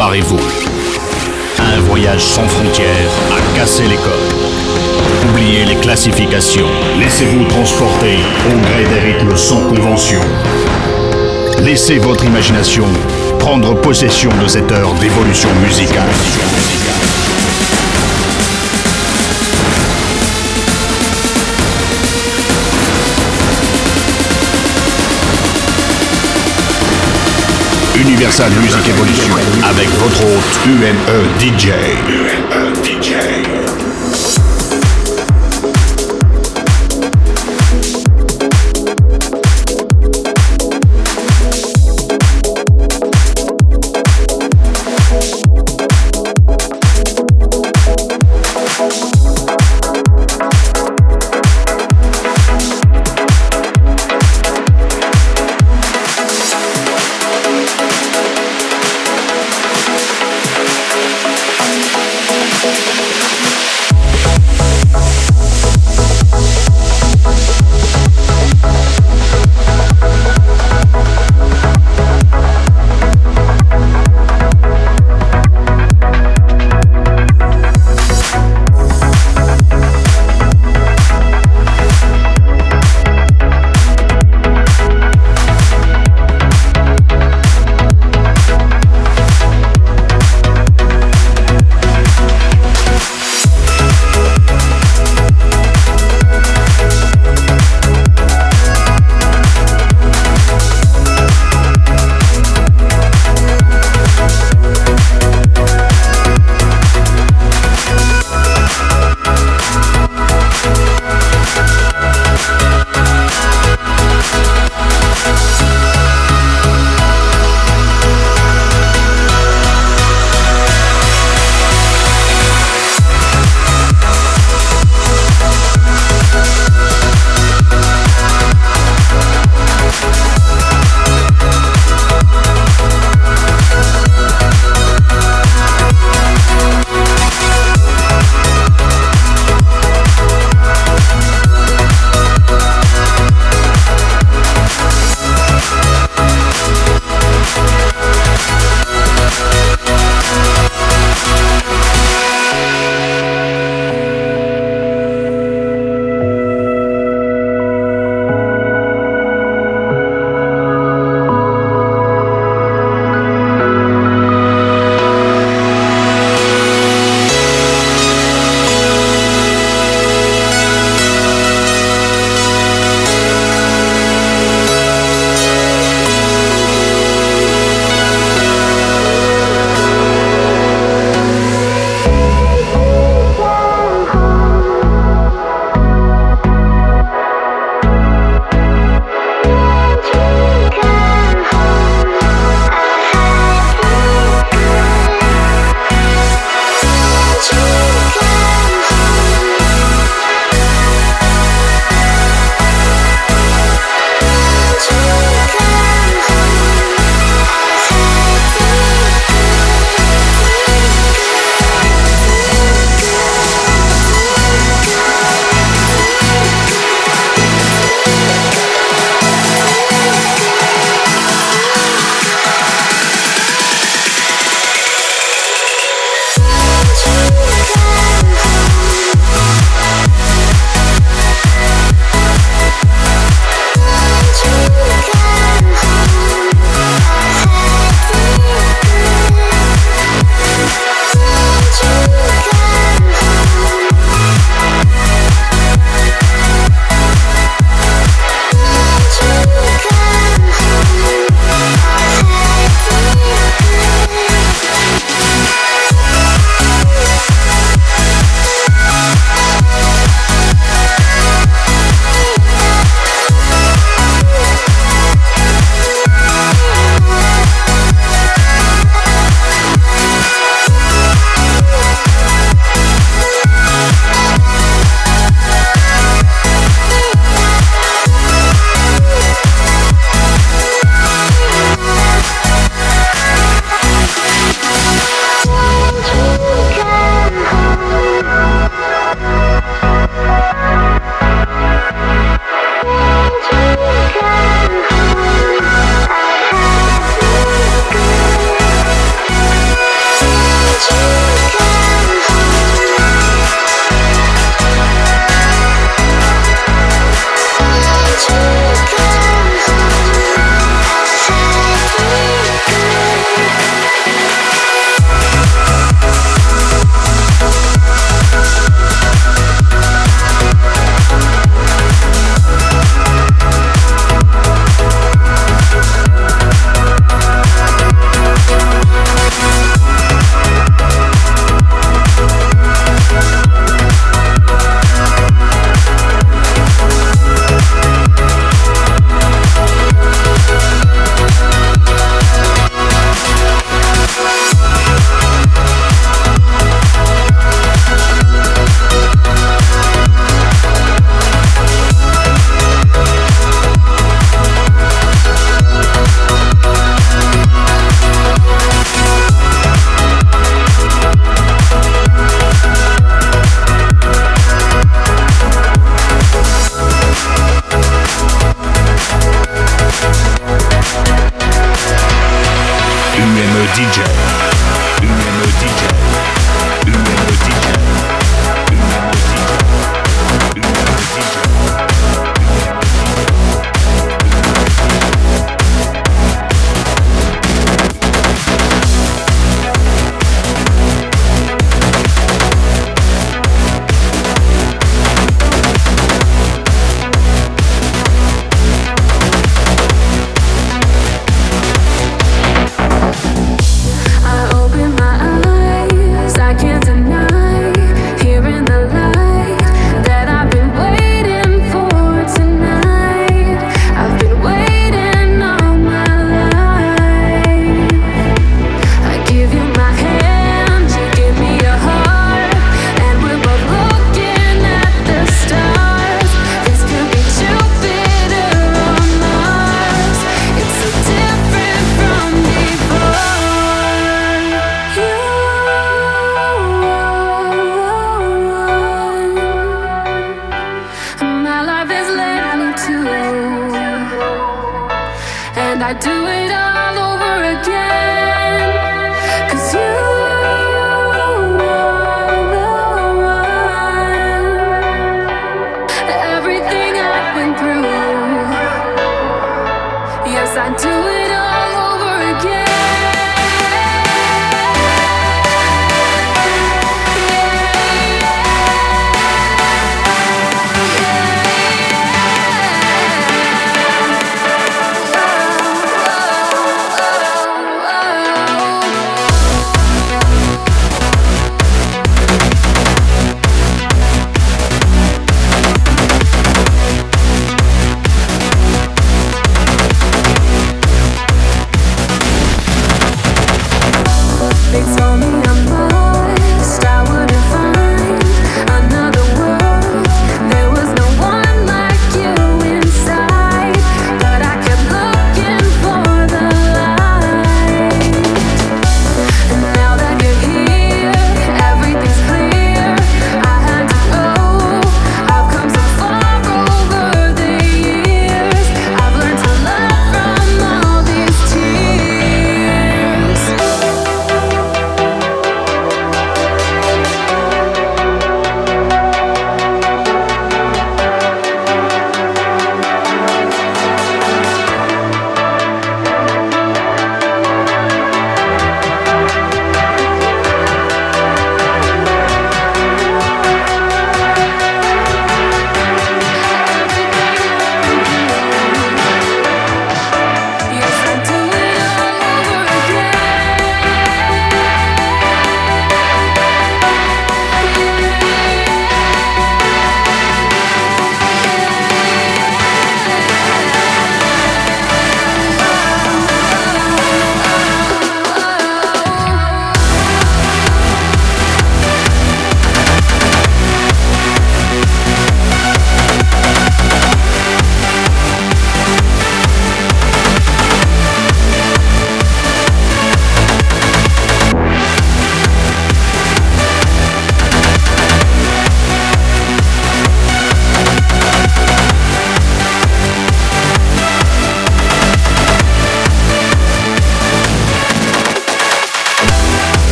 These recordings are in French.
Préparez-vous. Un voyage sans frontières à casser les codes. Oubliez les classifications. Laissez-vous transporter au gré des rythmes sans convention. Laissez votre imagination prendre possession de cette heure d'évolution musicale. Universal Music Evolution avec votre hôte UME DJ. UME DJ. Supreme DJ.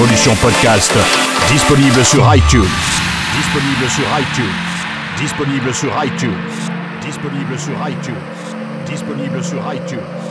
Evolution Podcast, disponible sur iTunes. Disponible sur iTunes. Disponible sur iTunes. Disponible sur iTunes. Disponible sur iTunes.